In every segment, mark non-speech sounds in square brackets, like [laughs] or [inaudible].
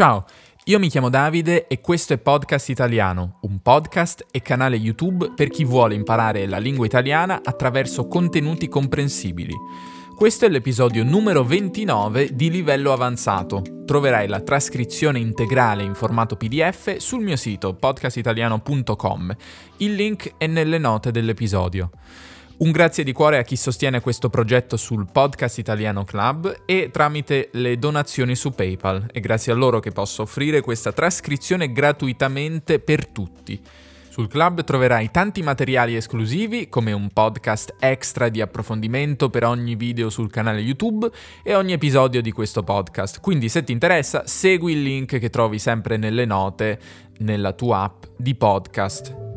Ciao, io mi chiamo Davide e questo è Podcast Italiano, un podcast e canale YouTube per chi vuole imparare la lingua italiana attraverso contenuti comprensibili. Questo è l'episodio numero 29 di livello avanzato. Troverai la trascrizione integrale in formato PDF sul mio sito podcastitaliano.com. Il link è nelle note dell'episodio. Un grazie di cuore a chi sostiene questo progetto sul Podcast Italiano Club e tramite le donazioni su PayPal. È grazie a loro che posso offrire questa trascrizione gratuitamente per tutti. Sul club troverai tanti materiali esclusivi come un podcast extra di approfondimento per ogni video sul canale YouTube e ogni episodio di questo podcast. Quindi se ti interessa segui il link che trovi sempre nelle note nella tua app di podcast.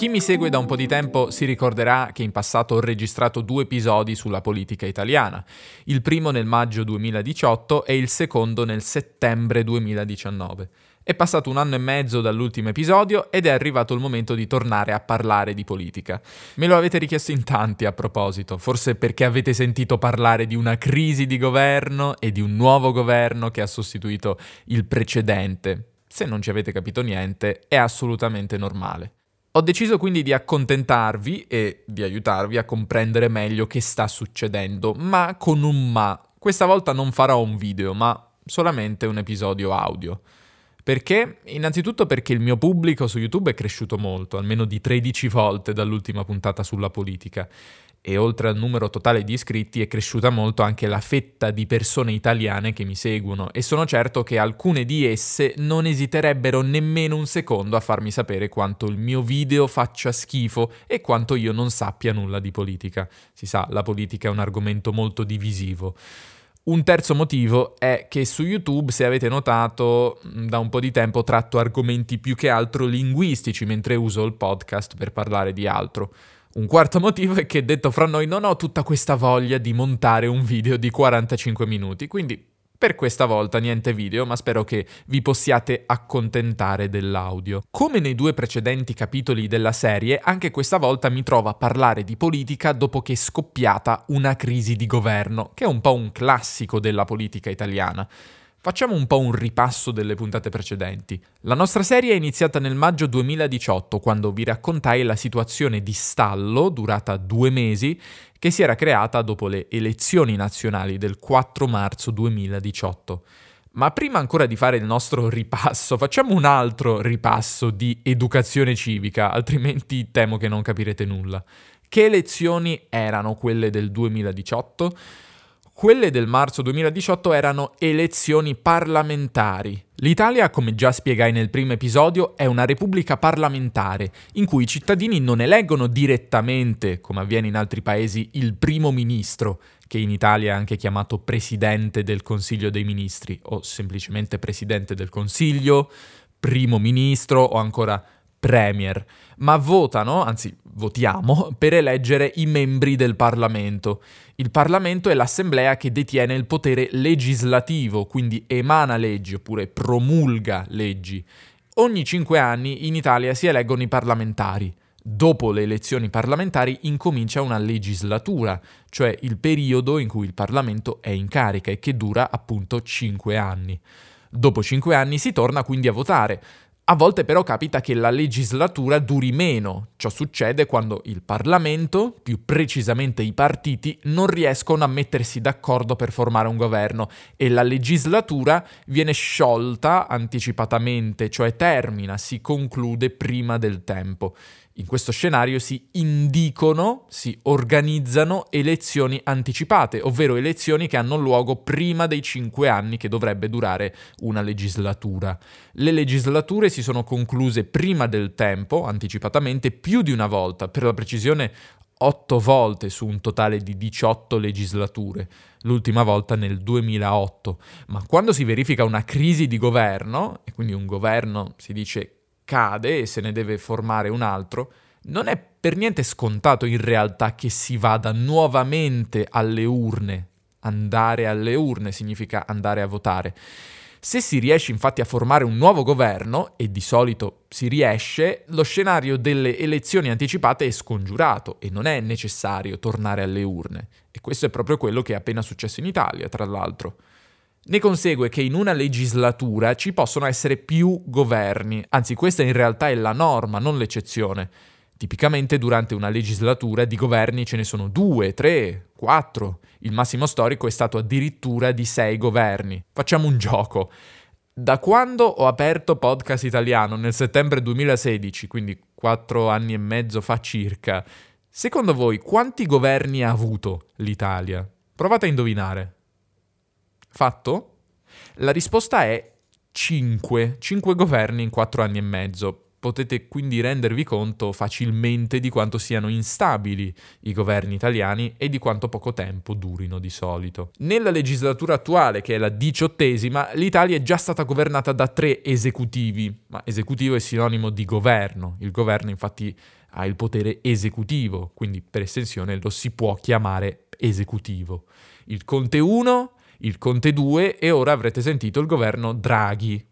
Chi mi segue da un po' di tempo si ricorderà che in passato ho registrato due episodi sulla politica italiana, il primo nel maggio 2018 e il secondo nel settembre 2019. È passato un anno e mezzo dall'ultimo episodio ed è arrivato il momento di tornare a parlare di politica. Me lo avete richiesto in tanti a proposito, forse perché avete sentito parlare di una crisi di governo e di un nuovo governo che ha sostituito il precedente. Se non ci avete capito niente, è assolutamente normale. Ho deciso quindi di accontentarvi e di aiutarvi a comprendere meglio che sta succedendo, ma con un ma. Questa volta non farò un video, ma solamente un episodio audio. Perché? Innanzitutto perché il mio pubblico su YouTube è cresciuto molto, almeno di 13 volte dall'ultima puntata sulla politica e oltre al numero totale di iscritti è cresciuta molto anche la fetta di persone italiane che mi seguono e sono certo che alcune di esse non esiterebbero nemmeno un secondo a farmi sapere quanto il mio video faccia schifo e quanto io non sappia nulla di politica. Si sa, la politica è un argomento molto divisivo. Un terzo motivo è che su YouTube, se avete notato, da un po' di tempo tratto argomenti più che altro linguistici mentre uso il podcast per parlare di altro. Un quarto motivo è che, detto fra noi, non ho tutta questa voglia di montare un video di 45 minuti, quindi per questa volta niente video, ma spero che vi possiate accontentare dell'audio. Come nei due precedenti capitoli della serie, anche questa volta mi trovo a parlare di politica dopo che è scoppiata una crisi di governo, che è un po' un classico della politica italiana. Facciamo un po' un ripasso delle puntate precedenti. La nostra serie è iniziata nel maggio 2018, quando vi raccontai la situazione di stallo, durata due mesi, che si era creata dopo le elezioni nazionali del 4 marzo 2018. Ma prima ancora di fare il nostro ripasso, facciamo un altro ripasso di educazione civica, altrimenti temo che non capirete nulla. Che elezioni erano quelle del 2018? Quelle del marzo 2018 erano elezioni parlamentari. L'Italia, come già spiegai nel primo episodio, è una repubblica parlamentare, in cui i cittadini non eleggono direttamente, come avviene in altri paesi, il primo ministro, che in Italia è anche chiamato Presidente del Consiglio dei Ministri, o semplicemente Presidente del Consiglio, Primo Ministro o ancora Premier, ma votano, anzi votiamo, [laughs] per eleggere i membri del Parlamento. Il Parlamento è l'assemblea che detiene il potere legislativo, quindi emana leggi oppure promulga leggi. Ogni cinque anni in Italia si eleggono i parlamentari. Dopo le elezioni parlamentari incomincia una legislatura, cioè il periodo in cui il Parlamento è in carica e che dura appunto cinque anni. Dopo cinque anni si torna quindi a votare. A volte però capita che la legislatura duri meno. Ciò succede quando il Parlamento, più precisamente i partiti, non riescono a mettersi d'accordo per formare un governo e la legislatura viene sciolta anticipatamente, cioè termina, si conclude prima del tempo. In questo scenario si indicono, si organizzano elezioni anticipate, ovvero elezioni che hanno luogo prima dei cinque anni che dovrebbe durare una legislatura. Le legislature si sono concluse prima del tempo, anticipatamente, più di una volta, per la precisione otto volte su un totale di 18 legislature, l'ultima volta nel 2008. Ma quando si verifica una crisi di governo, e quindi un governo si dice cade e se ne deve formare un altro, non è per niente scontato in realtà che si vada nuovamente alle urne. Andare alle urne significa andare a votare. Se si riesce infatti a formare un nuovo governo, e di solito si riesce, lo scenario delle elezioni anticipate è scongiurato e non è necessario tornare alle urne. E questo è proprio quello che è appena successo in Italia, tra l'altro. Ne consegue che in una legislatura ci possono essere più governi, anzi questa in realtà è la norma, non l'eccezione. Tipicamente durante una legislatura di governi ce ne sono due, tre, quattro. Il massimo storico è stato addirittura di sei governi. Facciamo un gioco. Da quando ho aperto Podcast Italiano nel settembre 2016, quindi quattro anni e mezzo fa circa, secondo voi quanti governi ha avuto l'Italia? Provate a indovinare. Fatto? La risposta è 5, 5 governi in 4 anni e mezzo. Potete quindi rendervi conto facilmente di quanto siano instabili i governi italiani e di quanto poco tempo durino di solito. Nella legislatura attuale, che è la diciottesima, l'Italia è già stata governata da tre esecutivi, ma esecutivo è sinonimo di governo. Il governo infatti ha il potere esecutivo, quindi per estensione lo si può chiamare esecutivo. Il Conte 1, il Conte 2 e ora avrete sentito il governo Draghi,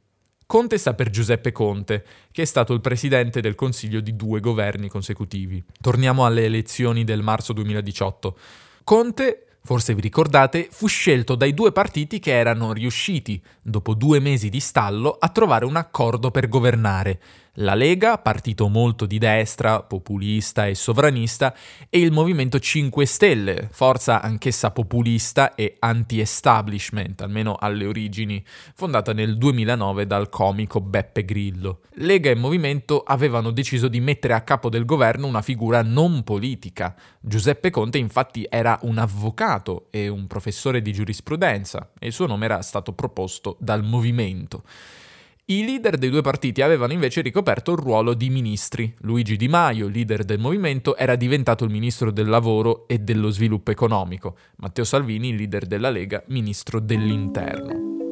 Conte sta per Giuseppe Conte, che è stato il presidente del Consiglio di due governi consecutivi. Torniamo alle elezioni del marzo 2018. Conte forse vi ricordate, fu scelto dai due partiti che erano riusciti, dopo due mesi di stallo, a trovare un accordo per governare. La Lega, partito molto di destra, populista e sovranista, e il Movimento 5 Stelle, forza anch'essa populista e anti-establishment, almeno alle origini, fondata nel 2009 dal comico Beppe Grillo. Lega e Movimento avevano deciso di mettere a capo del governo una figura non politica. Giuseppe Conte infatti era un avvocato e un professore di giurisprudenza e il suo nome era stato proposto dal Movimento. I leader dei due partiti avevano invece ricoperto il ruolo di ministri. Luigi Di Maio, leader del movimento, era diventato il ministro del lavoro e dello sviluppo economico. Matteo Salvini, leader della Lega, ministro dell'interno.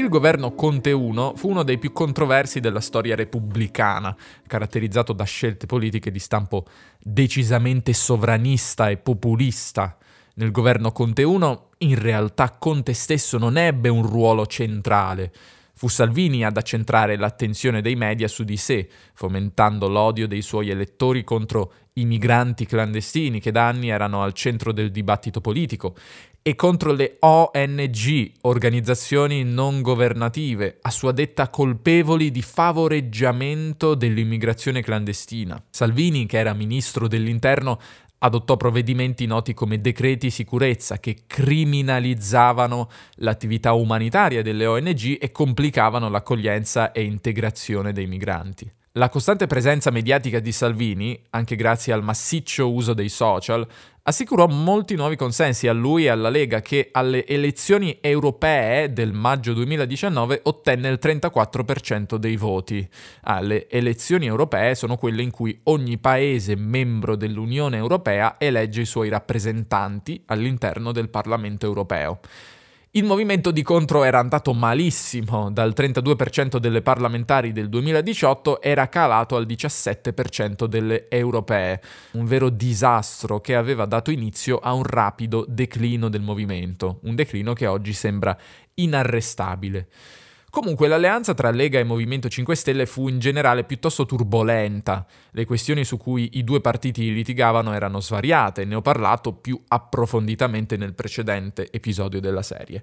Il governo Conte I fu uno dei più controversi della storia repubblicana, caratterizzato da scelte politiche di stampo decisamente sovranista e populista. Nel governo Conte I in realtà Conte stesso non ebbe un ruolo centrale. Fu Salvini ad accentrare l'attenzione dei media su di sé, fomentando l'odio dei suoi elettori contro i migranti clandestini che da anni erano al centro del dibattito politico e contro le ONG, organizzazioni non governative, a sua detta colpevoli di favoreggiamento dell'immigrazione clandestina. Salvini, che era ministro dell'interno, adottò provvedimenti noti come decreti sicurezza che criminalizzavano l'attività umanitaria delle ONG e complicavano l'accoglienza e integrazione dei migranti. La costante presenza mediatica di Salvini, anche grazie al massiccio uso dei social, assicurò molti nuovi consensi a lui e alla Lega che alle elezioni europee del maggio 2019 ottenne il 34% dei voti. Ah, le elezioni europee sono quelle in cui ogni paese membro dell'Unione Europea elegge i suoi rappresentanti all'interno del Parlamento europeo. Il movimento di contro era andato malissimo, dal 32% delle parlamentari del 2018 era calato al 17% delle europee, un vero disastro che aveva dato inizio a un rapido declino del movimento, un declino che oggi sembra inarrestabile. Comunque l'alleanza tra Lega e Movimento 5 Stelle fu in generale piuttosto turbolenta. Le questioni su cui i due partiti litigavano erano svariate, ne ho parlato più approfonditamente nel precedente episodio della serie.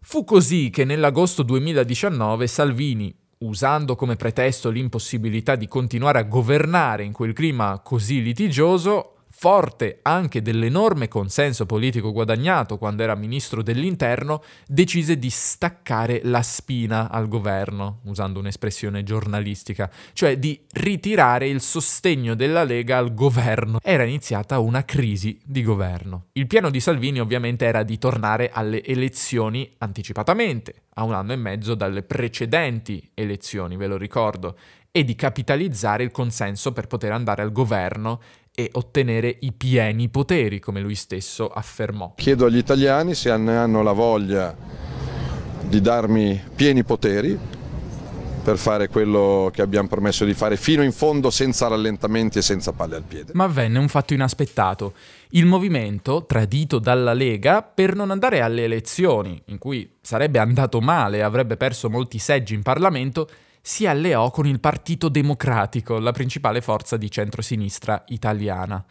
Fu così che nell'agosto 2019 Salvini, usando come pretesto l'impossibilità di continuare a governare in quel clima così litigioso, forte anche dell'enorme consenso politico guadagnato quando era ministro dell'interno, decise di staccare la spina al governo, usando un'espressione giornalistica, cioè di ritirare il sostegno della Lega al governo. Era iniziata una crisi di governo. Il piano di Salvini ovviamente era di tornare alle elezioni anticipatamente, a un anno e mezzo dalle precedenti elezioni, ve lo ricordo, e di capitalizzare il consenso per poter andare al governo e ottenere i pieni poteri, come lui stesso affermò. Chiedo agli italiani se hanno la voglia di darmi pieni poteri per fare quello che abbiamo promesso di fare fino in fondo senza rallentamenti e senza palle al piede. Ma avvenne un fatto inaspettato. Il movimento, tradito dalla Lega, per non andare alle elezioni, in cui sarebbe andato male e avrebbe perso molti seggi in Parlamento, si alleò con il Partito Democratico, la principale forza di centrosinistra italiana.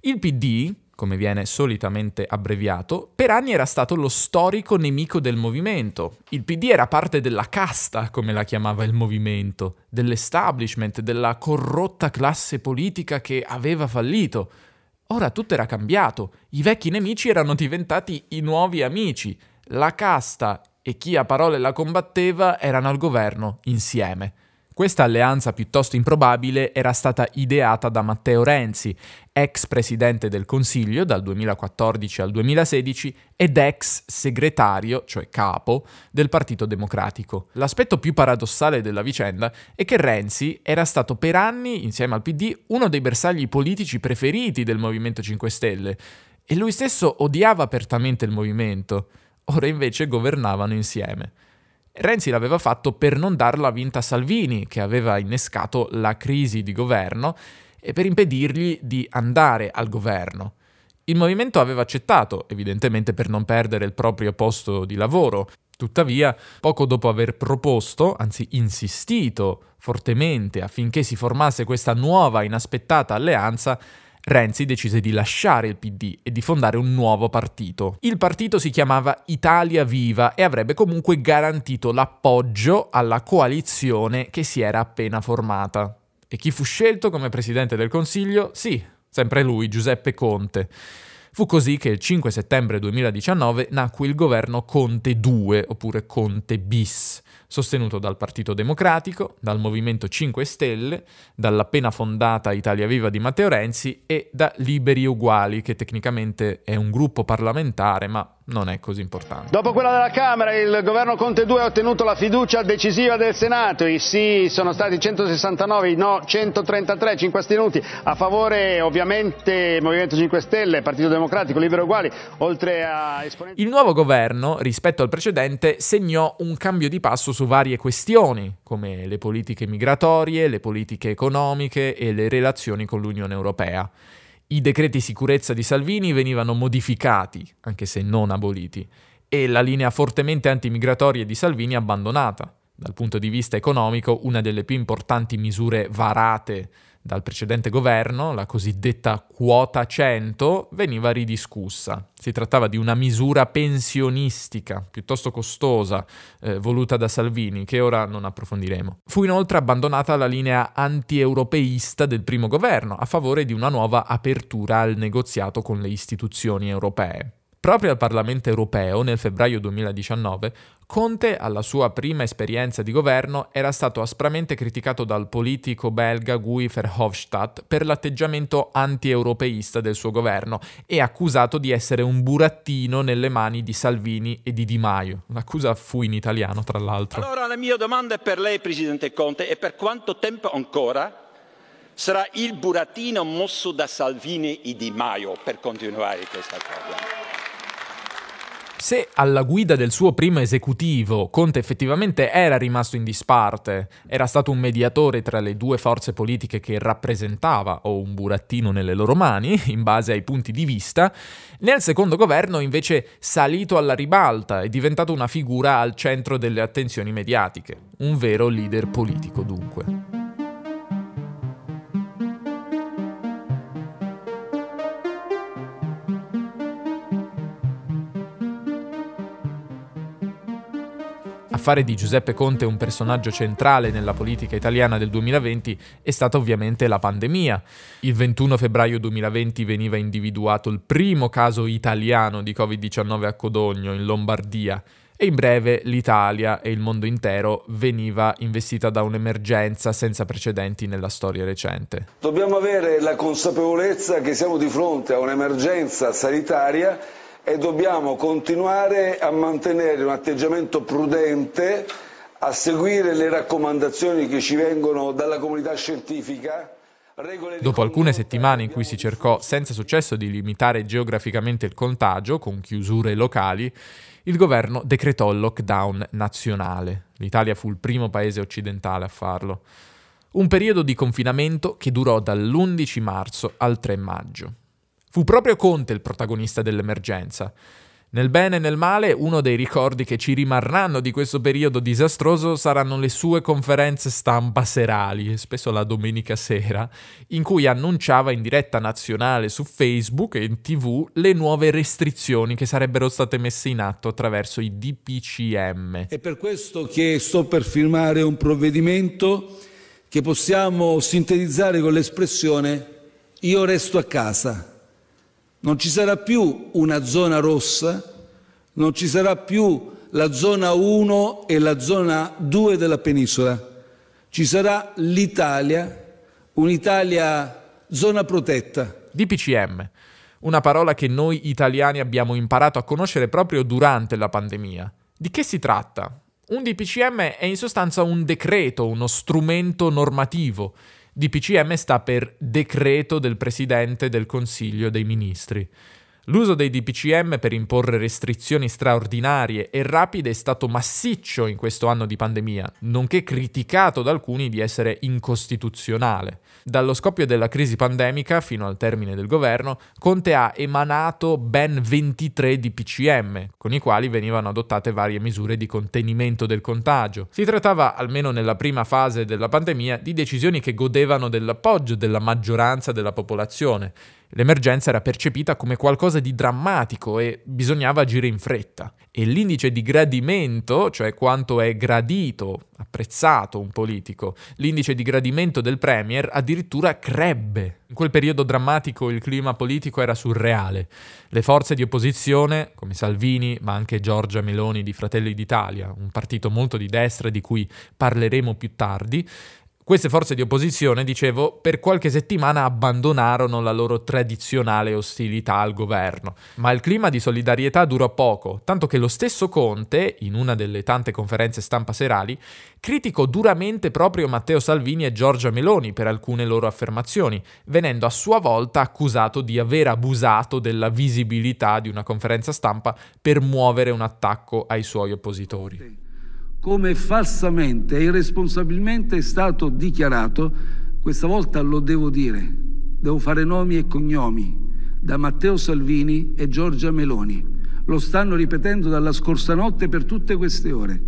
Il PD, come viene solitamente abbreviato, per anni era stato lo storico nemico del movimento. Il PD era parte della casta, come la chiamava il movimento, dell'establishment, della corrotta classe politica che aveva fallito. Ora tutto era cambiato, i vecchi nemici erano diventati i nuovi amici, la casta e chi a parole la combatteva erano al governo insieme. Questa alleanza piuttosto improbabile era stata ideata da Matteo Renzi, ex presidente del Consiglio dal 2014 al 2016 ed ex segretario, cioè capo, del Partito Democratico. L'aspetto più paradossale della vicenda è che Renzi era stato per anni, insieme al PD, uno dei bersagli politici preferiti del Movimento 5 Stelle e lui stesso odiava apertamente il movimento. Ora invece governavano insieme. Renzi l'aveva fatto per non darla vinta a Salvini, che aveva innescato la crisi di governo, e per impedirgli di andare al governo. Il movimento aveva accettato, evidentemente per non perdere il proprio posto di lavoro. Tuttavia, poco dopo aver proposto, anzi insistito fortemente affinché si formasse questa nuova inaspettata alleanza, Renzi decise di lasciare il PD e di fondare un nuovo partito. Il partito si chiamava Italia Viva e avrebbe comunque garantito l'appoggio alla coalizione che si era appena formata. E chi fu scelto come presidente del Consiglio? Sì, sempre lui, Giuseppe Conte. Fu così che il 5 settembre 2019 nacque il governo Conte 2, oppure Conte bis, sostenuto dal Partito Democratico, dal Movimento 5 Stelle, dall'appena fondata Italia Viva di Matteo Renzi e da Liberi Uguali, che tecnicamente è un gruppo parlamentare, ma non è così importante. Dopo quella della Camera, il governo Conte 2 ha ottenuto la fiducia decisiva del Senato. I sì sono stati 169, i no 133, 5 astenuti. A favore ovviamente Movimento 5 Stelle, Partito Democratico, Libero Uguali, oltre a esponenti... Il nuovo governo, rispetto al precedente, segnò un cambio di passo su varie questioni, come le politiche migratorie, le politiche economiche e le relazioni con l'Unione Europea. I decreti sicurezza di Salvini venivano modificati, anche se non aboliti, e la linea fortemente antimigratoria di Salvini abbandonata. Dal punto di vista economico, una delle più importanti misure varate dal precedente governo, la cosiddetta quota 100, veniva ridiscussa. Si trattava di una misura pensionistica piuttosto costosa, eh, voluta da Salvini, che ora non approfondiremo. Fu inoltre abbandonata la linea anti-europeista del primo governo, a favore di una nuova apertura al negoziato con le istituzioni europee. Proprio al Parlamento europeo, nel febbraio 2019, Conte, alla sua prima esperienza di governo, era stato aspramente criticato dal politico belga Guy Verhofstadt per l'atteggiamento anti-europeista del suo governo e accusato di essere un burattino nelle mani di Salvini e di Di Maio. L'accusa fu in italiano, tra l'altro. Allora la mia domanda è per lei, Presidente Conte, e per quanto tempo ancora sarà il burattino mosso da Salvini e Di Maio per continuare questa cosa? Se alla guida del suo primo esecutivo Conte effettivamente era rimasto in disparte, era stato un mediatore tra le due forze politiche che rappresentava, o un burattino nelle loro mani, [laughs] in base ai punti di vista, nel secondo governo invece salito alla ribalta è diventato una figura al centro delle attenzioni mediatiche, un vero leader politico dunque. Fare di Giuseppe Conte un personaggio centrale nella politica italiana del 2020 è stata ovviamente la pandemia. Il 21 febbraio 2020 veniva individuato il primo caso italiano di Covid-19 a Codogno, in Lombardia, e in breve l'Italia e il mondo intero veniva investita da un'emergenza senza precedenti nella storia recente. Dobbiamo avere la consapevolezza che siamo di fronte a un'emergenza sanitaria e dobbiamo continuare a mantenere un atteggiamento prudente, a seguire le raccomandazioni che ci vengono dalla comunità scientifica Dopo alcune settimane in cui si cercò senza successo di limitare geograficamente il contagio, con chiusure locali, il governo decretò il lockdown nazionale. L'Italia fu il primo paese occidentale a farlo. Un periodo di confinamento che durò dall'11 marzo al 3 maggio. Fu proprio Conte il protagonista dell'emergenza. Nel bene e nel male, uno dei ricordi che ci rimarranno di questo periodo disastroso saranno le sue conferenze stampa serali, spesso la domenica sera, in cui annunciava in diretta nazionale su Facebook e in tv le nuove restrizioni che sarebbero state messe in atto attraverso i DPCM. È per questo che sto per firmare un provvedimento che possiamo sintetizzare con l'espressione io resto a casa. Non ci sarà più una zona rossa, non ci sarà più la zona 1 e la zona 2 della penisola. Ci sarà l'Italia, un'Italia zona protetta. DPCM, una parola che noi italiani abbiamo imparato a conoscere proprio durante la pandemia. Di che si tratta? Un DPCM è in sostanza un decreto, uno strumento normativo DPCM sta per decreto del Presidente del Consiglio dei Ministri. L'uso dei DPCM per imporre restrizioni straordinarie e rapide è stato massiccio in questo anno di pandemia, nonché criticato da alcuni di essere incostituzionale. Dallo scoppio della crisi pandemica fino al termine del governo, Conte ha emanato ben 23 DPCM, con i quali venivano adottate varie misure di contenimento del contagio. Si trattava, almeno nella prima fase della pandemia, di decisioni che godevano dell'appoggio della maggioranza della popolazione L'emergenza era percepita come qualcosa di drammatico e bisognava agire in fretta. E l'indice di gradimento, cioè quanto è gradito, apprezzato un politico, l'indice di gradimento del Premier addirittura crebbe. In quel periodo drammatico il clima politico era surreale. Le forze di opposizione, come Salvini, ma anche Giorgia Meloni di Fratelli d'Italia, un partito molto di destra di cui parleremo più tardi, queste forze di opposizione, dicevo, per qualche settimana abbandonarono la loro tradizionale ostilità al governo, ma il clima di solidarietà durò poco, tanto che lo stesso Conte, in una delle tante conferenze stampa serali, criticò duramente proprio Matteo Salvini e Giorgia Meloni per alcune loro affermazioni, venendo a sua volta accusato di aver abusato della visibilità di una conferenza stampa per muovere un attacco ai suoi oppositori come falsamente e irresponsabilmente è stato dichiarato, questa volta lo devo dire, devo fare nomi e cognomi, da Matteo Salvini e Giorgia Meloni. Lo stanno ripetendo dalla scorsa notte per tutte queste ore.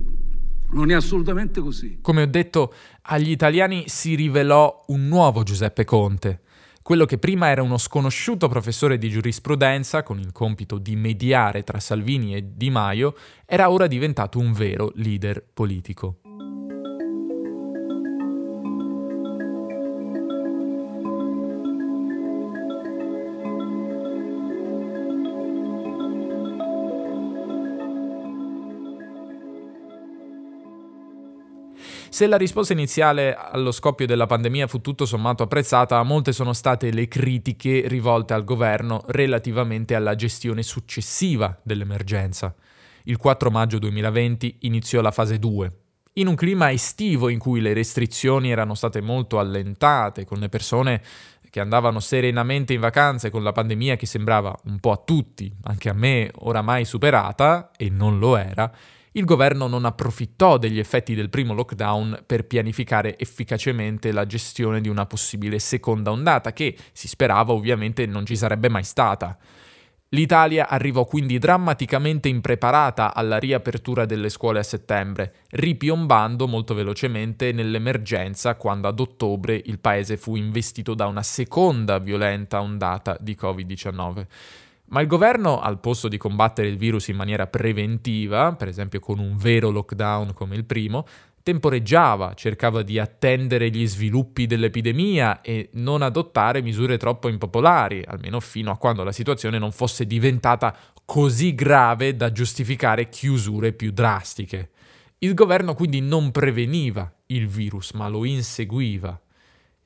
Non è assolutamente così. Come ho detto, agli italiani si rivelò un nuovo Giuseppe Conte quello che prima era uno sconosciuto professore di giurisprudenza con il compito di mediare tra Salvini e Di Maio era ora diventato un vero leader politico. Se la risposta iniziale allo scoppio della pandemia fu tutto sommato apprezzata, molte sono state le critiche rivolte al governo relativamente alla gestione successiva dell'emergenza. Il 4 maggio 2020 iniziò la fase 2, in un clima estivo in cui le restrizioni erano state molto allentate, con le persone che andavano serenamente in vacanze con la pandemia che sembrava un po' a tutti, anche a me, oramai superata, e non lo era, il governo non approfittò degli effetti del primo lockdown per pianificare efficacemente la gestione di una possibile seconda ondata che, si sperava, ovviamente non ci sarebbe mai stata. L'Italia arrivò quindi drammaticamente impreparata alla riapertura delle scuole a settembre, ripiombando molto velocemente nell'emergenza quando ad ottobre il paese fu investito da una seconda violenta ondata di Covid-19. Ma il governo, al posto di combattere il virus in maniera preventiva, per esempio con un vero lockdown come il primo, temporeggiava, cercava di attendere gli sviluppi dell'epidemia e non adottare misure troppo impopolari, almeno fino a quando la situazione non fosse diventata così grave da giustificare chiusure più drastiche. Il governo quindi non preveniva il virus, ma lo inseguiva.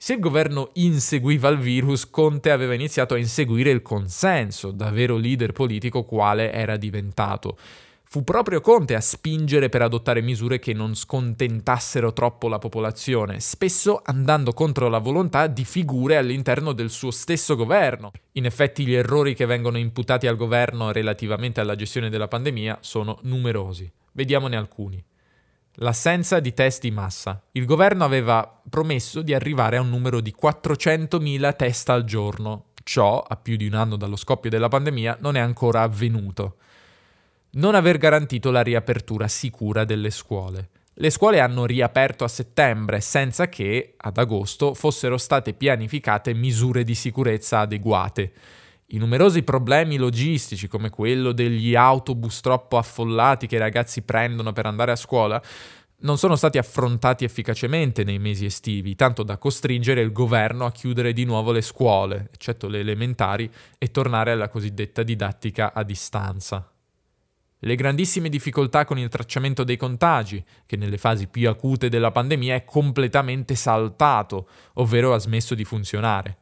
Se il governo inseguiva il virus, Conte aveva iniziato a inseguire il consenso da vero leader politico quale era diventato. Fu proprio Conte a spingere per adottare misure che non scontentassero troppo la popolazione, spesso andando contro la volontà di figure all'interno del suo stesso governo. In effetti gli errori che vengono imputati al governo relativamente alla gestione della pandemia sono numerosi. Vediamone alcuni. L'assenza di test di massa. Il governo aveva promesso di arrivare a un numero di 400.000 test al giorno. Ciò, a più di un anno dallo scoppio della pandemia, non è ancora avvenuto. Non aver garantito la riapertura sicura delle scuole. Le scuole hanno riaperto a settembre senza che, ad agosto, fossero state pianificate misure di sicurezza adeguate. I numerosi problemi logistici, come quello degli autobus troppo affollati che i ragazzi prendono per andare a scuola, non sono stati affrontati efficacemente nei mesi estivi, tanto da costringere il governo a chiudere di nuovo le scuole, eccetto le elementari, e tornare alla cosiddetta didattica a distanza. Le grandissime difficoltà con il tracciamento dei contagi, che nelle fasi più acute della pandemia è completamente saltato, ovvero ha smesso di funzionare.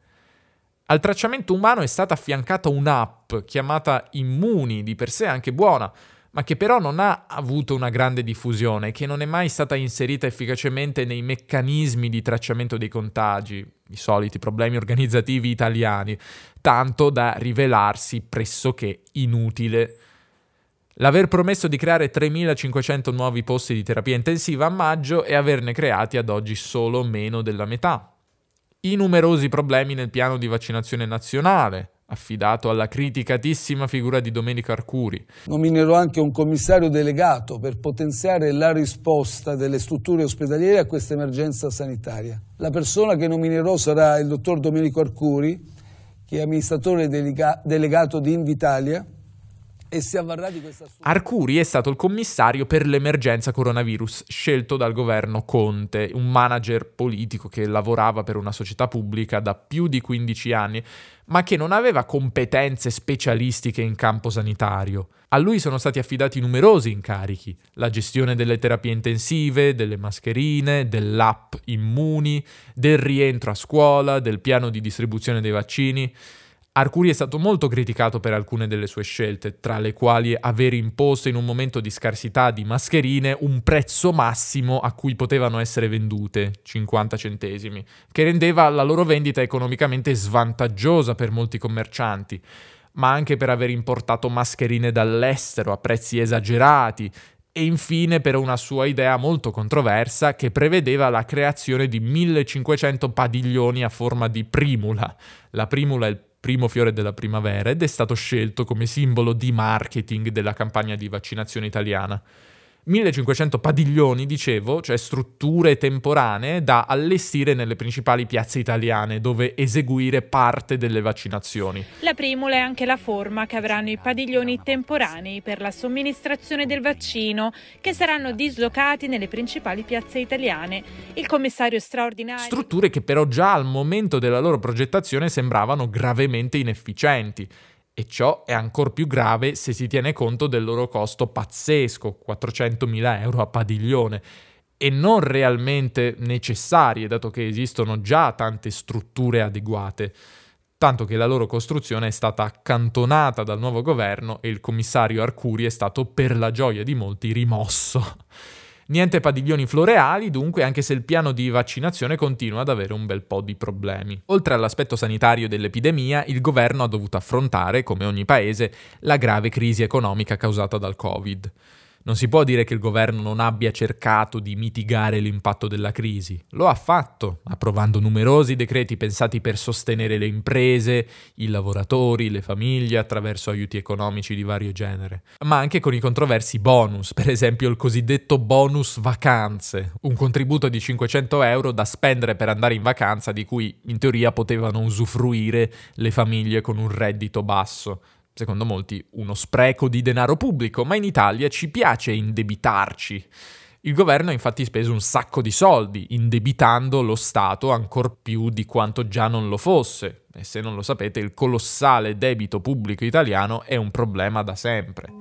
Al tracciamento umano è stata affiancata un'app chiamata Immuni, di per sé anche buona, ma che però non ha avuto una grande diffusione, che non è mai stata inserita efficacemente nei meccanismi di tracciamento dei contagi, i soliti problemi organizzativi italiani, tanto da rivelarsi pressoché inutile. L'aver promesso di creare 3.500 nuovi posti di terapia intensiva a maggio e averne creati ad oggi solo meno della metà i numerosi problemi nel piano di vaccinazione nazionale, affidato alla criticatissima figura di Domenico Arcuri. Nominerò anche un commissario delegato per potenziare la risposta delle strutture ospedaliere a questa emergenza sanitaria. La persona che nominerò sarà il dottor Domenico Arcuri, che è amministratore delega- delegato di Invitalia, e si avvarrà di questa sua... Arcuri è stato il commissario per l'emergenza coronavirus scelto dal governo Conte, un manager politico che lavorava per una società pubblica da più di 15 anni, ma che non aveva competenze specialistiche in campo sanitario. A lui sono stati affidati numerosi incarichi, la gestione delle terapie intensive, delle mascherine, dell'app Immuni, del rientro a scuola, del piano di distribuzione dei vaccini. Arcuri è stato molto criticato per alcune delle sue scelte, tra le quali aver imposto in un momento di scarsità di mascherine un prezzo massimo a cui potevano essere vendute, 50 centesimi, che rendeva la loro vendita economicamente svantaggiosa per molti commercianti, ma anche per aver importato mascherine dall'estero a prezzi esagerati e infine per una sua idea molto controversa che prevedeva la creazione di 1500 padiglioni a forma di primula. La primula è il primo fiore della primavera ed è stato scelto come simbolo di marketing della campagna di vaccinazione italiana. 1500 padiglioni, dicevo, cioè strutture temporanee da allestire nelle principali piazze italiane dove eseguire parte delle vaccinazioni. La primula è anche la forma che avranno i padiglioni temporanei per la somministrazione del vaccino che saranno dislocati nelle principali piazze italiane. Il commissario straordinario... Strutture che però già al momento della loro progettazione sembravano gravemente inefficienti e ciò è ancora più grave se si tiene conto del loro costo pazzesco, 400.000 euro a padiglione, e non realmente necessarie, dato che esistono già tante strutture adeguate, tanto che la loro costruzione è stata accantonata dal nuovo governo e il commissario Arcuri è stato, per la gioia di molti, rimosso. Niente padiglioni floreali, dunque, anche se il piano di vaccinazione continua ad avere un bel po' di problemi. Oltre all'aspetto sanitario dell'epidemia, il governo ha dovuto affrontare, come ogni paese, la grave crisi economica causata dal Covid. Non si può dire che il governo non abbia cercato di mitigare l'impatto della crisi. Lo ha fatto, approvando numerosi decreti pensati per sostenere le imprese, i lavoratori, le famiglie attraverso aiuti economici di vario genere, ma anche con i controversi bonus, per esempio il cosiddetto bonus vacanze, un contributo di 500 euro da spendere per andare in vacanza di cui in teoria potevano usufruire le famiglie con un reddito basso secondo molti, uno spreco di denaro pubblico, ma in Italia ci piace indebitarci. Il governo ha infatti speso un sacco di soldi, indebitando lo Stato ancor più di quanto già non lo fosse. E se non lo sapete, il colossale debito pubblico italiano è un problema da sempre.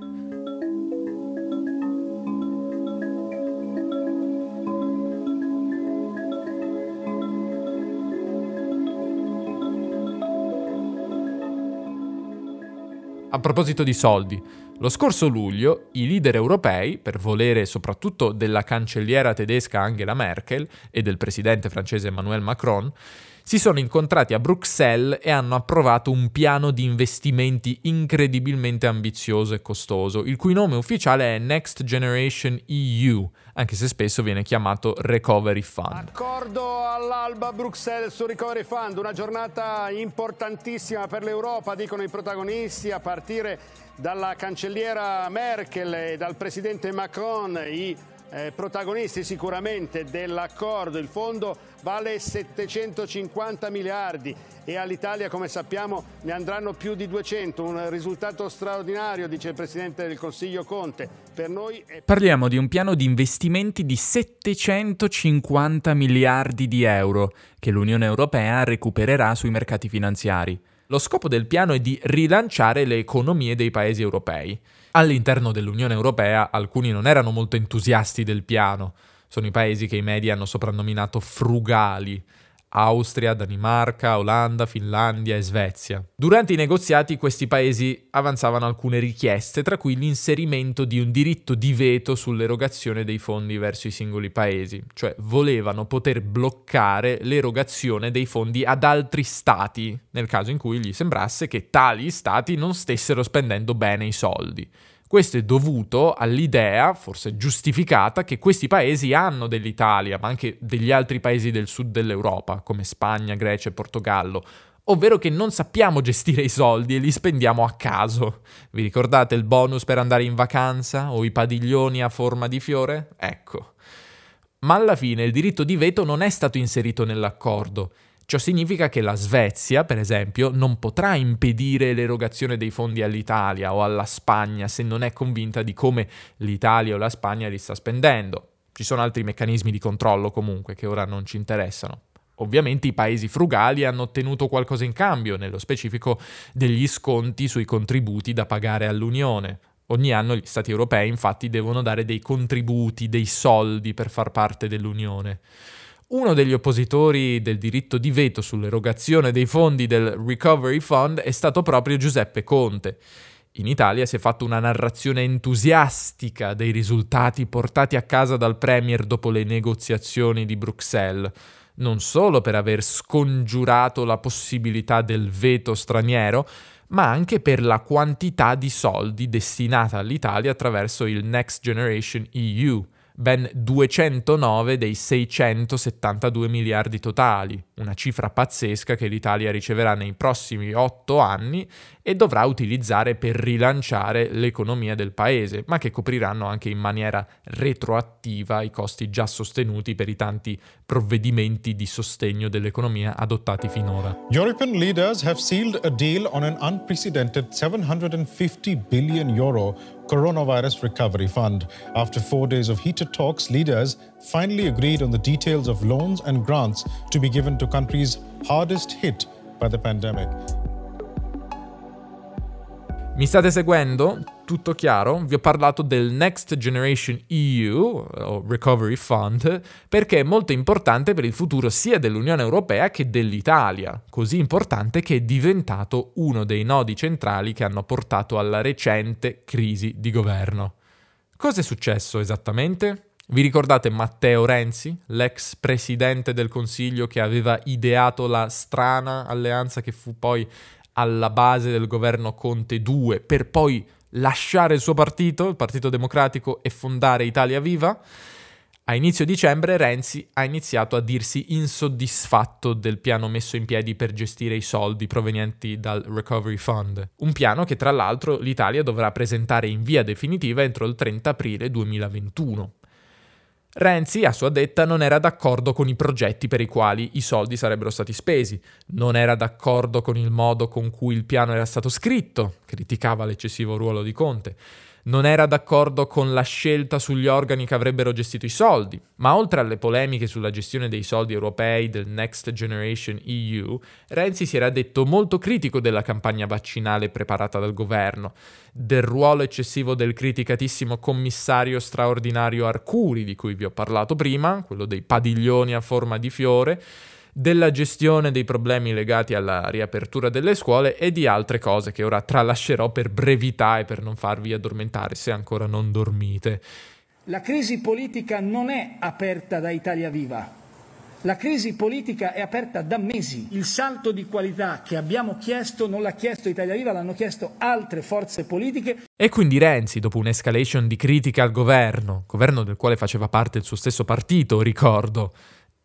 Proposito di soldi, Lo scorso luglio i leader europei, per volere soprattutto della cancelliera tedesca Angela Merkel e del presidente francese Emmanuel Macron, si sono incontrati a Bruxelles e hanno approvato un piano di investimenti incredibilmente ambizioso e costoso, il cui nome ufficiale è Next Generation EU, anche se spesso viene chiamato Recovery Fund. Accordo all'alba Bruxelles sul Recovery Fund, una giornata importantissima per l'Europa, dicono i protagonisti, a partire dalla cancelliera Merkel e dal presidente Macron, i eh, protagonisti sicuramente dell'accordo. Il fondo vale 750 miliardi e all'Italia, come sappiamo, ne andranno più di 200. Un risultato straordinario, dice il Presidente del Consiglio Conte. Per noi è... Parliamo di un piano di investimenti di 750 miliardi di euro che l'Unione Europea recupererà sui mercati finanziari. Lo scopo del piano è di rilanciare le economie dei paesi europei. All'interno dell'Unione Europea alcuni non erano molto entusiasti del piano. Sono i paesi che i media hanno soprannominato frugali. Austria, Danimarca, Olanda, Finlandia e Svezia. Durante i negoziati questi paesi avanzavano alcune richieste, tra cui l'inserimento di un diritto di veto sull'erogazione dei fondi verso i singoli paesi, cioè volevano poter bloccare l'erogazione dei fondi ad altri stati, nel caso in cui gli sembrasse che tali stati non stessero spendendo bene i soldi. Questo è dovuto all'idea, forse giustificata, che questi paesi hanno dell'Italia, ma anche degli altri paesi del sud dell'Europa, come Spagna, Grecia e Portogallo, ovvero che non sappiamo gestire i soldi e li spendiamo a caso. Vi ricordate il bonus per andare in vacanza o i padiglioni a forma di fiore? Ecco. Ma alla fine il diritto di veto non è stato inserito nell'accordo Ciò significa che la Svezia, per esempio, non potrà impedire l'erogazione dei fondi all'Italia o alla Spagna se non è convinta di come l'Italia o la Spagna li sta spendendo. Ci sono altri meccanismi di controllo comunque che ora non ci interessano. Ovviamente i paesi frugali hanno ottenuto qualcosa in cambio, nello specifico degli sconti sui contributi da pagare all'Unione. Ogni anno gli Stati europei infatti devono dare dei contributi, dei soldi per far parte dell'Unione. Uno degli oppositori del diritto di veto sull'erogazione dei fondi del Recovery Fund è stato proprio Giuseppe Conte. In Italia si è fatta una narrazione entusiastica dei risultati portati a casa dal Premier dopo le negoziazioni di Bruxelles, non solo per aver scongiurato la possibilità del veto straniero, ma anche per la quantità di soldi destinata all'Italia attraverso il Next Generation EU ben 209 dei 672 miliardi totali, una cifra pazzesca che l'Italia riceverà nei prossimi otto anni e dovrà utilizzare per rilanciare l'economia del paese, ma che copriranno anche in maniera retroattiva i costi già sostenuti per i tanti provvedimenti di sostegno dell'economia adottati finora. European leaders have sealed a deal on an unprecedented 750 billion euro coronavirus recovery fund. After four days of heated talks, leaders finally agreed on the details of loans and grants to be given to countries hardest hit by the pandemic. Mi state seguendo? Tutto chiaro? Vi ho parlato del Next Generation EU, o Recovery Fund, perché è molto importante per il futuro sia dell'Unione Europea che dell'Italia, così importante che è diventato uno dei nodi centrali che hanno portato alla recente crisi di governo. Cosa è successo esattamente? Vi ricordate Matteo Renzi, l'ex presidente del Consiglio che aveva ideato la strana alleanza che fu poi alla base del governo Conte 2 per poi lasciare il suo partito, il Partito Democratico, e fondare Italia Viva. A inizio dicembre Renzi ha iniziato a dirsi insoddisfatto del piano messo in piedi per gestire i soldi provenienti dal Recovery Fund, un piano che tra l'altro l'Italia dovrà presentare in via definitiva entro il 30 aprile 2021. Renzi, a sua detta, non era d'accordo con i progetti per i quali i soldi sarebbero stati spesi, non era d'accordo con il modo con cui il piano era stato scritto, criticava l'eccessivo ruolo di Conte, non era d'accordo con la scelta sugli organi che avrebbero gestito i soldi, ma oltre alle polemiche sulla gestione dei soldi europei del Next Generation EU, Renzi si era detto molto critico della campagna vaccinale preparata dal governo, del ruolo eccessivo del criticatissimo commissario straordinario Arcuri, di cui vi ho parlato prima, quello dei padiglioni a forma di fiore, della gestione dei problemi legati alla riapertura delle scuole e di altre cose che ora tralascerò per brevità e per non farvi addormentare se ancora non dormite. La crisi politica non è aperta da Italia Viva. La crisi politica è aperta da mesi. Il salto di qualità che abbiamo chiesto non l'ha chiesto Italia Viva, l'hanno chiesto altre forze politiche. E quindi Renzi, dopo un'escalation di critica al governo, governo del quale faceva parte il suo stesso partito, ricordo,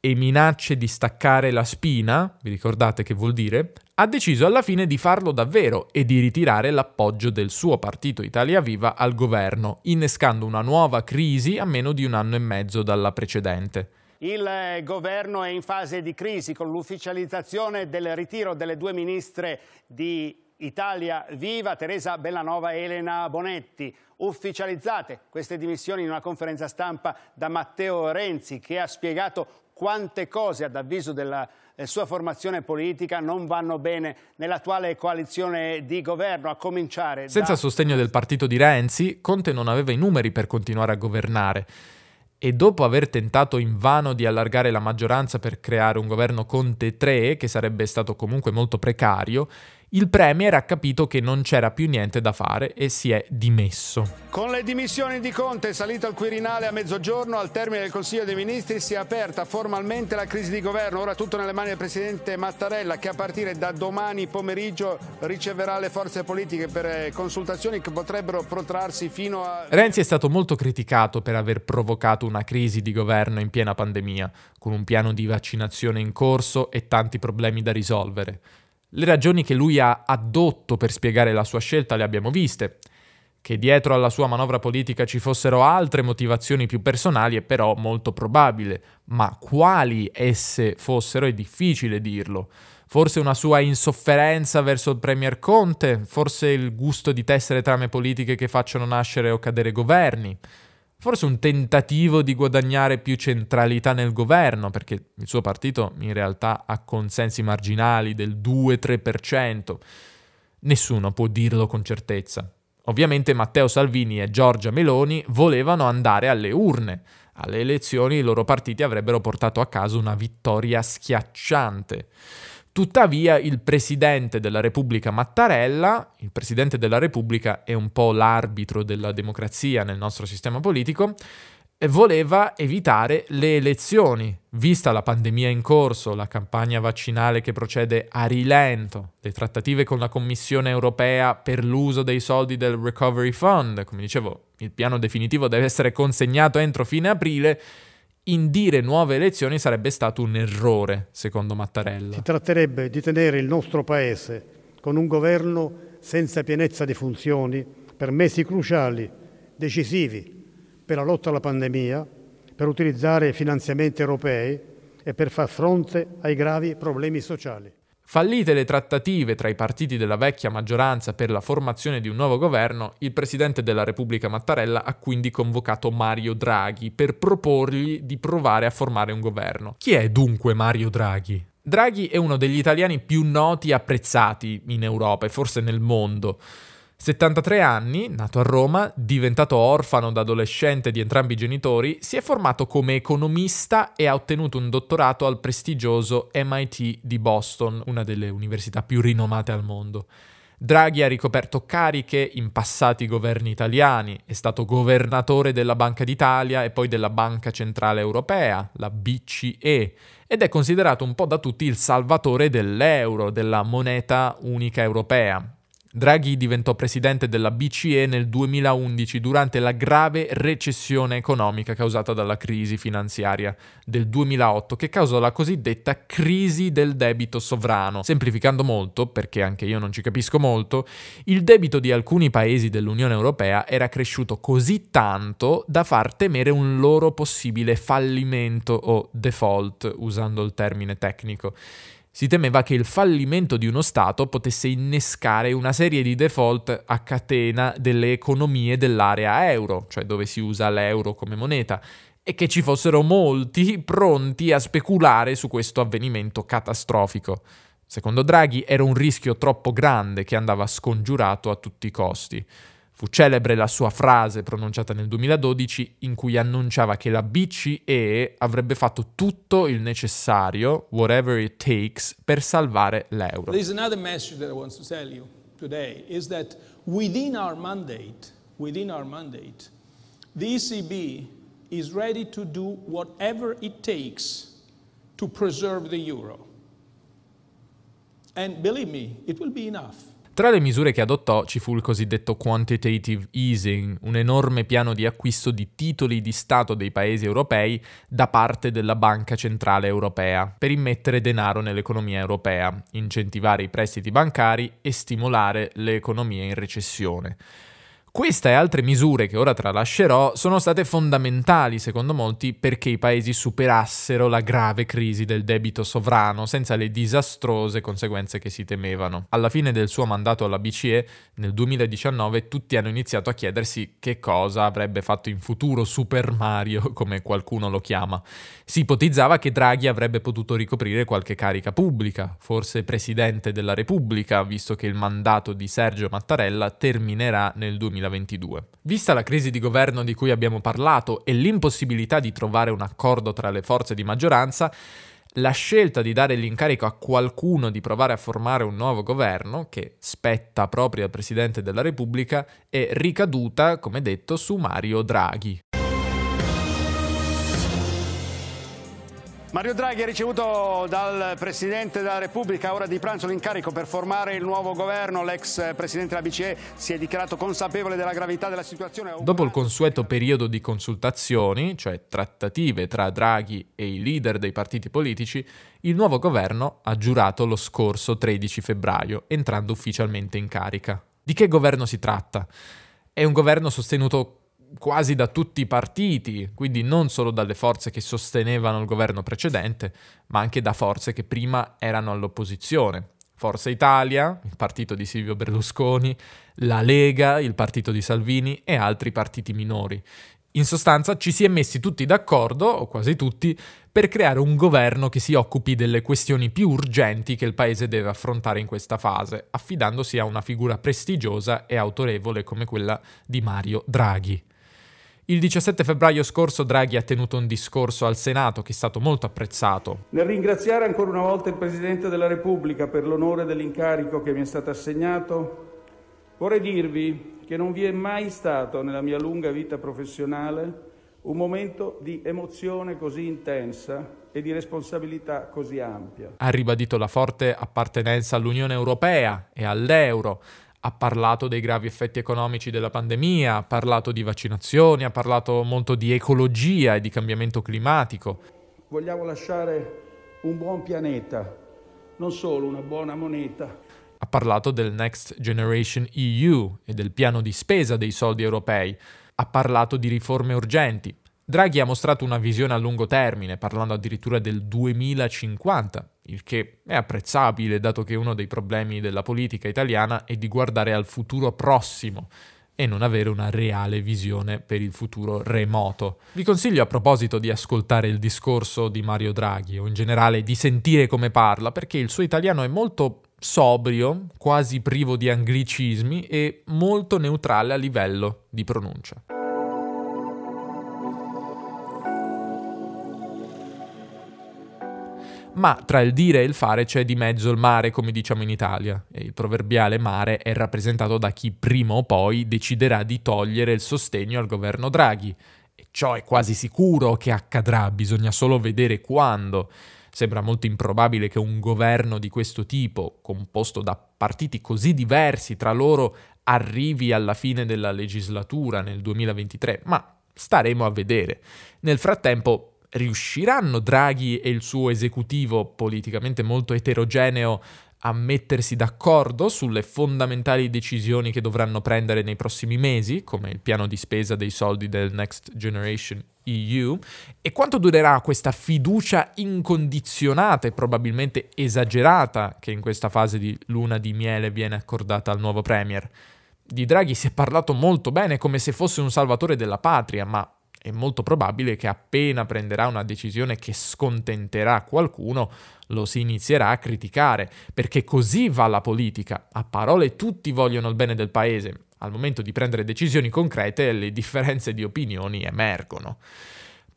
e minacce di staccare la spina, vi ricordate che vuol dire, ha deciso alla fine di farlo davvero e di ritirare l'appoggio del suo partito Italia Viva al governo, innescando una nuova crisi a meno di un anno e mezzo dalla precedente. Il eh, governo è in fase di crisi con l'ufficializzazione del ritiro delle due ministre di Italia Viva, Teresa Bellanova e Elena Bonetti. Ufficializzate queste dimissioni in una conferenza stampa da Matteo Renzi che ha spiegato quante cose, ad avviso della eh, sua formazione politica, non vanno bene nell'attuale coalizione di governo, a cominciare Senza da... sostegno del partito di Renzi, Conte non aveva i numeri per continuare a governare. E dopo aver tentato invano di allargare la maggioranza per creare un governo Conte 3, che sarebbe stato comunque molto precario, il Premier ha capito che non c'era più niente da fare e si è dimesso. Con le dimissioni di Conte salito al Quirinale a mezzogiorno, al termine del Consiglio dei Ministri si è aperta formalmente la crisi di governo. Ora tutto nelle mani del Presidente Mattarella che a partire da domani pomeriggio riceverà le forze politiche per eh, consultazioni che potrebbero protrarsi fino a... Renzi è stato molto criticato per aver provocato una crisi di governo in piena pandemia, con un piano di vaccinazione in corso e tanti problemi da risolvere. Le ragioni che lui ha addotto per spiegare la sua scelta le abbiamo viste. Che dietro alla sua manovra politica ci fossero altre motivazioni più personali è però molto probabile, ma quali esse fossero è difficile dirlo. Forse una sua insofferenza verso il Premier Conte, forse il gusto di tessere trame politiche che facciano nascere o cadere governi, forse un tentativo di guadagnare più centralità nel governo, perché il suo partito in realtà ha consensi marginali del 2-3%. Nessuno può dirlo con certezza. Ovviamente Matteo Salvini e Giorgia Meloni volevano andare alle urne. Alle elezioni i loro partiti avrebbero portato a casa una vittoria schiacciante. Tuttavia il Presidente della Repubblica Mattarella, il Presidente della Repubblica è un po' l'arbitro della democrazia nel nostro sistema politico, voleva evitare le elezioni, vista la pandemia in corso, la campagna vaccinale che procede a rilento, le trattative con la Commissione europea per l'uso dei soldi del Recovery Fund, come dicevo, il piano definitivo deve essere consegnato entro fine aprile, indire nuove elezioni sarebbe stato un errore, secondo Mattarella. Si tratterebbe di tenere il nostro Paese con un governo senza pienezza di funzioni per mesi cruciali, decisivi per la lotta alla pandemia, per utilizzare finanziamenti europei e per far fronte ai gravi problemi sociali. Fallite le trattative tra i partiti della vecchia maggioranza per la formazione di un nuovo governo, il presidente della Repubblica Mattarella ha quindi convocato Mario Draghi per proporgli di provare a formare un governo. Chi è dunque Mario Draghi? Draghi è uno degli italiani più noti e apprezzati in Europa e forse nel mondo. 73 anni, nato a Roma, diventato orfano da adolescente di entrambi i genitori, si è formato come economista e ha ottenuto un dottorato al prestigioso MIT di Boston, una delle università più rinomate al mondo. Draghi ha ricoperto cariche in passati governi italiani, è stato governatore della Banca d'Italia e poi della Banca Centrale Europea, la BCE, ed è considerato un po' da tutti il salvatore dell'euro, della moneta unica europea. Draghi diventò presidente della BCE nel 2011 durante la grave recessione economica causata dalla crisi finanziaria del 2008 che causò la cosiddetta crisi del debito sovrano. Semplificando molto, perché anche io non ci capisco molto, il debito di alcuni paesi dell'Unione Europea era cresciuto così tanto da far temere un loro possibile fallimento o default, usando il termine tecnico. Si temeva che il fallimento di uno Stato potesse innescare una serie di default a catena delle economie dell'area euro, cioè dove si usa l'euro come moneta, e che ci fossero molti pronti a speculare su questo avvenimento catastrofico. Secondo Draghi era un rischio troppo grande che andava scongiurato a tutti i costi. Fu celebre la sua frase pronunciata nel 2012 in cui annunciava che la BCE avrebbe fatto tutto il necessario, whatever it takes, per salvare l'euro. There's another message that I want to tell you today is that within our mandate, within our mandate, the ECB is ready to do whatever it takes to preserve the euro. And believe me, it will be enough. Tra le misure che adottò ci fu il cosiddetto quantitative easing, un enorme piano di acquisto di titoli di Stato dei paesi europei da parte della Banca Centrale Europea, per immettere denaro nell'economia europea, incentivare i prestiti bancari e stimolare le economie in recessione. Questa e altre misure che ora tralascerò sono state fondamentali, secondo molti, perché i paesi superassero la grave crisi del debito sovrano senza le disastrose conseguenze che si temevano. Alla fine del suo mandato alla BCE, nel 2019, tutti hanno iniziato a chiedersi che cosa avrebbe fatto in futuro Super Mario, [laughs] come qualcuno lo chiama. Si ipotizzava che Draghi avrebbe potuto ricoprire qualche carica pubblica, forse presidente della Repubblica, visto che il mandato di Sergio Mattarella terminerà nel 2020. 2022. Vista la crisi di governo di cui abbiamo parlato e l'impossibilità di trovare un accordo tra le forze di maggioranza, la scelta di dare l'incarico a qualcuno di provare a formare un nuovo governo, che spetta proprio al Presidente della Repubblica, è ricaduta, come detto, su Mario Draghi. Mario Draghi ha ricevuto dal Presidente della Repubblica ora di pranzo l'incarico per formare il nuovo governo. L'ex Presidente della BCE si è dichiarato consapevole della gravità della situazione. Dopo il consueto periodo di consultazioni, cioè trattative tra Draghi e i leader dei partiti politici, il nuovo governo ha giurato lo scorso 13 febbraio, entrando ufficialmente in carica. Di che governo si tratta? È un governo sostenuto quasi da tutti i partiti, quindi non solo dalle forze che sostenevano il governo precedente, ma anche da forze che prima erano all'opposizione. Forza Italia, il partito di Silvio Berlusconi, la Lega, il partito di Salvini e altri partiti minori. In sostanza ci si è messi tutti d'accordo, o quasi tutti, per creare un governo che si occupi delle questioni più urgenti che il Paese deve affrontare in questa fase, affidandosi a una figura prestigiosa e autorevole come quella di Mario Draghi. Il 17 febbraio scorso Draghi ha tenuto un discorso al Senato che è stato molto apprezzato. Nel ringraziare ancora una volta il Presidente della Repubblica per l'onore dell'incarico che mi è stato assegnato, vorrei dirvi che non vi è mai stato nella mia lunga vita professionale un momento di emozione così intensa e di responsabilità così ampia. Ha ribadito la forte appartenenza all'Unione Europea e all'euro ha parlato dei gravi effetti economici della pandemia, ha parlato di vaccinazioni, ha parlato molto di ecologia e di cambiamento climatico. Vogliamo lasciare un buon pianeta, non solo una buona moneta. Ha parlato del Next Generation EU e del piano di spesa dei soldi europei. Ha parlato di riforme urgenti. Draghi ha mostrato una visione a lungo termine, parlando addirittura del 2050, il che è apprezzabile dato che uno dei problemi della politica italiana è di guardare al futuro prossimo e non avere una reale visione per il futuro remoto. Vi consiglio a proposito di ascoltare il discorso di Mario Draghi o in generale di sentire come parla perché il suo italiano è molto sobrio, quasi privo di anglicismi e molto neutrale a livello di pronuncia. Ma tra il dire e il fare c'è di mezzo il mare, come diciamo in Italia, e il proverbiale mare è rappresentato da chi prima o poi deciderà di togliere il sostegno al governo Draghi. E ciò è quasi sicuro che accadrà, bisogna solo vedere quando. Sembra molto improbabile che un governo di questo tipo, composto da partiti così diversi tra loro, arrivi alla fine della legislatura nel 2023, ma staremo a vedere. Nel frattempo riusciranno Draghi e il suo esecutivo politicamente molto eterogeneo a mettersi d'accordo sulle fondamentali decisioni che dovranno prendere nei prossimi mesi, come il piano di spesa dei soldi del Next Generation EU, e quanto durerà questa fiducia incondizionata e probabilmente esagerata che in questa fase di luna di miele viene accordata al nuovo Premier. Di Draghi si è parlato molto bene come se fosse un salvatore della patria, ma è molto probabile che appena prenderà una decisione che scontenterà qualcuno, lo si inizierà a criticare, perché così va la politica. A parole tutti vogliono il bene del paese, Al momento di prendere decisioni concrete le differenze di opinioni emergono.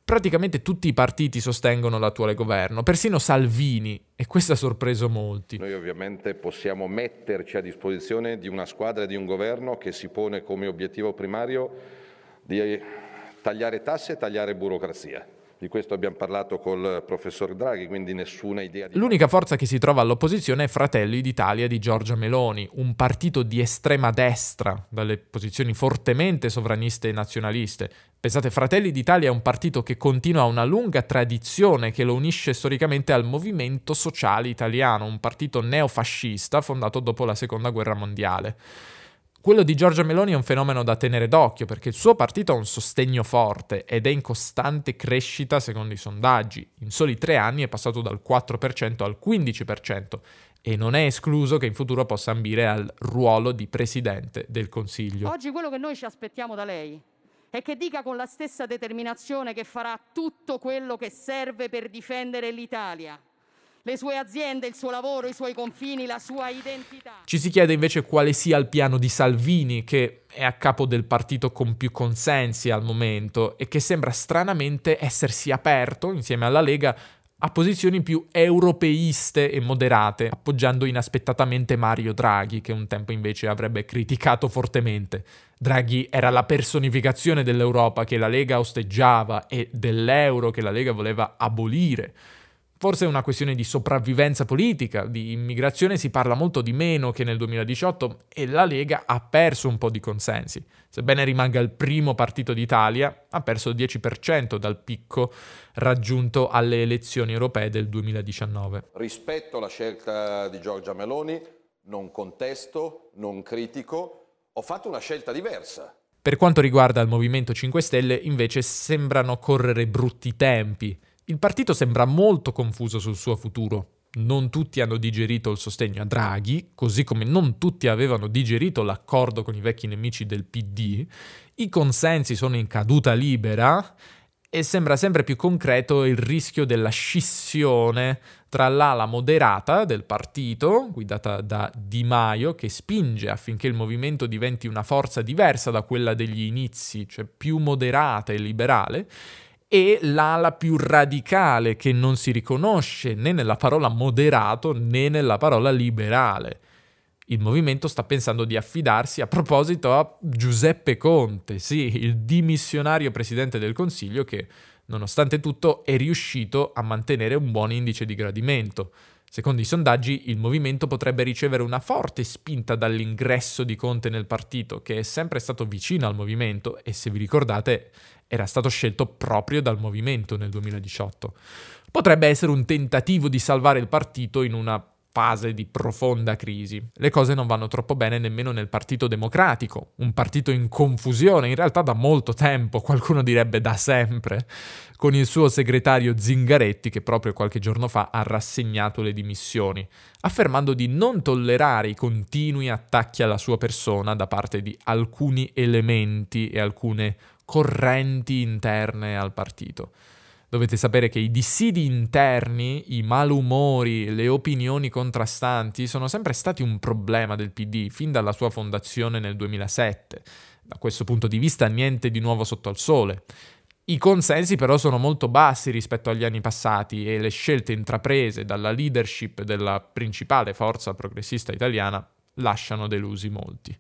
Praticamente tutti i partiti sostengono l'attuale governo, persino Salvini, e questo ha sorpreso molti. Noi ovviamente possiamo metterci a disposizione di una squadra e di un governo che si pone come obiettivo primario di tagliare tasse e tagliare burocrazia. Di questo abbiamo parlato col professor Draghi, quindi nessuna idea di... L'unica forza che si trova all'opposizione è Fratelli d'Italia di Giorgia Meloni, un partito di estrema destra, dalle posizioni fortemente sovraniste e nazionaliste. Pensate, Fratelli d'Italia è un partito che continua una lunga tradizione che lo unisce storicamente al movimento sociale italiano, un partito neofascista fondato dopo la Seconda Guerra Mondiale. Quello di Giorgia Meloni è un fenomeno da tenere d'occhio perché il suo partito ha un sostegno forte ed è in costante crescita secondo i sondaggi. In soli tre anni è passato dal 4% al 15% e non è escluso che in futuro possa ambire al ruolo di presidente del Consiglio. Oggi quello che noi ci aspettiamo da lei è che dica con la stessa determinazione che farà tutto quello che serve per difendere l'Italia le sue aziende, il suo lavoro, i suoi confini, la sua identità. Ci si chiede invece quale sia il piano di Salvini, che è a capo del partito con più consensi al momento e che sembra stranamente essersi aperto, insieme alla Lega, a posizioni più europeiste e moderate, appoggiando inaspettatamente Mario Draghi, che un tempo invece avrebbe criticato fortemente. Draghi era la personificazione dell'Europa che la Lega osteggiava e dell'euro che la Lega voleva abolire. Forse è una questione di sopravvivenza politica, di immigrazione si parla molto di meno che nel 2018 e la Lega ha perso un po' di consensi. Sebbene rimanga il primo partito d'Italia, ha perso il 10% dal picco raggiunto alle elezioni europee del 2019. Rispetto alla scelta di Giorgia Meloni, non contesto, non critico, ho fatto una scelta diversa. Per quanto riguarda il Movimento 5 Stelle, invece sembrano correre brutti tempi. Il partito sembra molto confuso sul suo futuro. Non tutti hanno digerito il sostegno a Draghi, così come non tutti avevano digerito l'accordo con i vecchi nemici del PD. I consensi sono in caduta libera e sembra sempre più concreto il rischio della scissione tra l'ala moderata del partito, guidata da Di Maio, che spinge affinché il movimento diventi una forza diversa da quella degli inizi, cioè più moderata e liberale, e l'ala più radicale che non si riconosce né nella parola moderato né nella parola liberale. Il movimento sta pensando di affidarsi a proposito a Giuseppe Conte, sì, il dimissionario presidente del Consiglio che, nonostante tutto, è riuscito a mantenere un buon indice di gradimento. Secondo i sondaggi, il movimento potrebbe ricevere una forte spinta dall'ingresso di Conte nel partito, che è sempre stato vicino al movimento e, se vi ricordate, era stato scelto proprio dal movimento nel 2018. Potrebbe essere un tentativo di salvare il partito in una fase di profonda crisi. Le cose non vanno troppo bene nemmeno nel Partito Democratico, un partito in confusione in realtà da molto tempo, qualcuno direbbe da sempre, con il suo segretario Zingaretti che proprio qualche giorno fa ha rassegnato le dimissioni, affermando di non tollerare i continui attacchi alla sua persona da parte di alcuni elementi e alcune correnti interne al partito. Dovete sapere che i dissidi interni, i malumori, le opinioni contrastanti sono sempre stati un problema del PD fin dalla sua fondazione nel 2007. Da questo punto di vista niente di nuovo sotto al sole. I consensi però sono molto bassi rispetto agli anni passati e le scelte intraprese dalla leadership della principale forza progressista italiana lasciano delusi molti.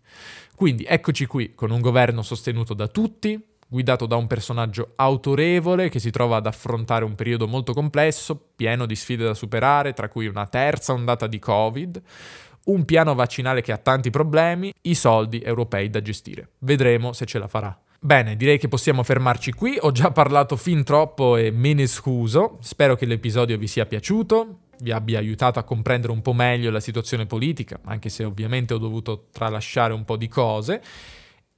Quindi eccoci qui con un governo sostenuto da tutti, guidato da un personaggio autorevole che si trova ad affrontare un periodo molto complesso, pieno di sfide da superare, tra cui una terza ondata di Covid, un piano vaccinale che ha tanti problemi, i soldi europei da gestire. Vedremo se ce la farà. Bene, direi che possiamo fermarci qui, ho già parlato fin troppo e me ne scuso, spero che l'episodio vi sia piaciuto, vi abbia aiutato a comprendere un po' meglio la situazione politica, anche se ovviamente ho dovuto tralasciare un po' di cose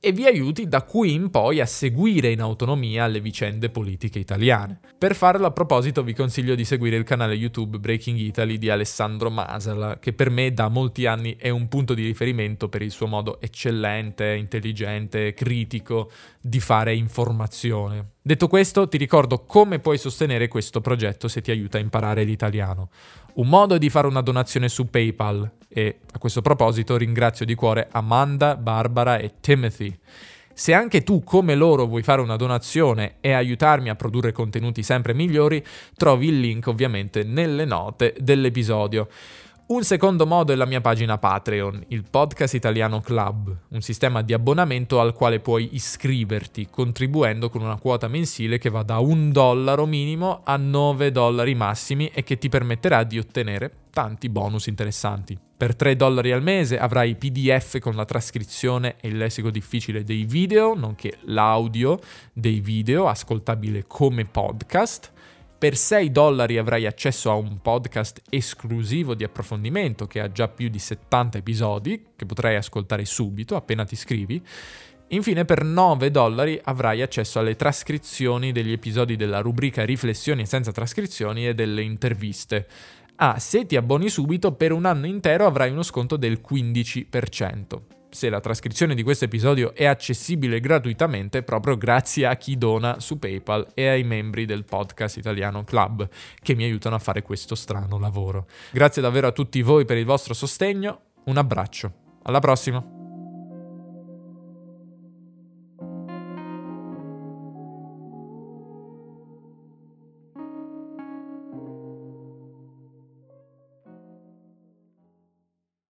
e vi aiuti da qui in poi a seguire in autonomia le vicende politiche italiane. Per farlo a proposito vi consiglio di seguire il canale YouTube Breaking Italy di Alessandro Masala, che per me da molti anni è un punto di riferimento per il suo modo eccellente, intelligente, critico di fare informazione. Detto questo, ti ricordo come puoi sostenere questo progetto se ti aiuta a imparare l'italiano. Un modo è di fare una donazione su PayPal e a questo proposito ringrazio di cuore Amanda, Barbara e Timothy. Se anche tu, come loro, vuoi fare una donazione e aiutarmi a produrre contenuti sempre migliori, trovi il link ovviamente nelle note dell'episodio. Un secondo modo è la mia pagina Patreon, il Podcast Italiano Club, un sistema di abbonamento al quale puoi iscriverti contribuendo con una quota mensile che va da un dollaro minimo a 9 dollari massimi e che ti permetterà di ottenere tanti bonus interessanti. Per 3 dollari al mese avrai PDF con la trascrizione e il lessico difficile dei video, nonché l'audio dei video ascoltabile come podcast per 6 dollari avrai accesso a un podcast esclusivo di approfondimento che ha già più di 70 episodi, che potrai ascoltare subito appena ti iscrivi. Infine per 9 dollari avrai accesso alle trascrizioni degli episodi della rubrica Riflessioni senza trascrizioni e delle interviste. Ah, se ti abboni subito, per un anno intero avrai uno sconto del 15% se la trascrizione di questo episodio è accessibile gratuitamente proprio grazie a chi dona su PayPal e ai membri del podcast Italiano Club che mi aiutano a fare questo strano lavoro. Grazie davvero a tutti voi per il vostro sostegno, un abbraccio, alla prossima!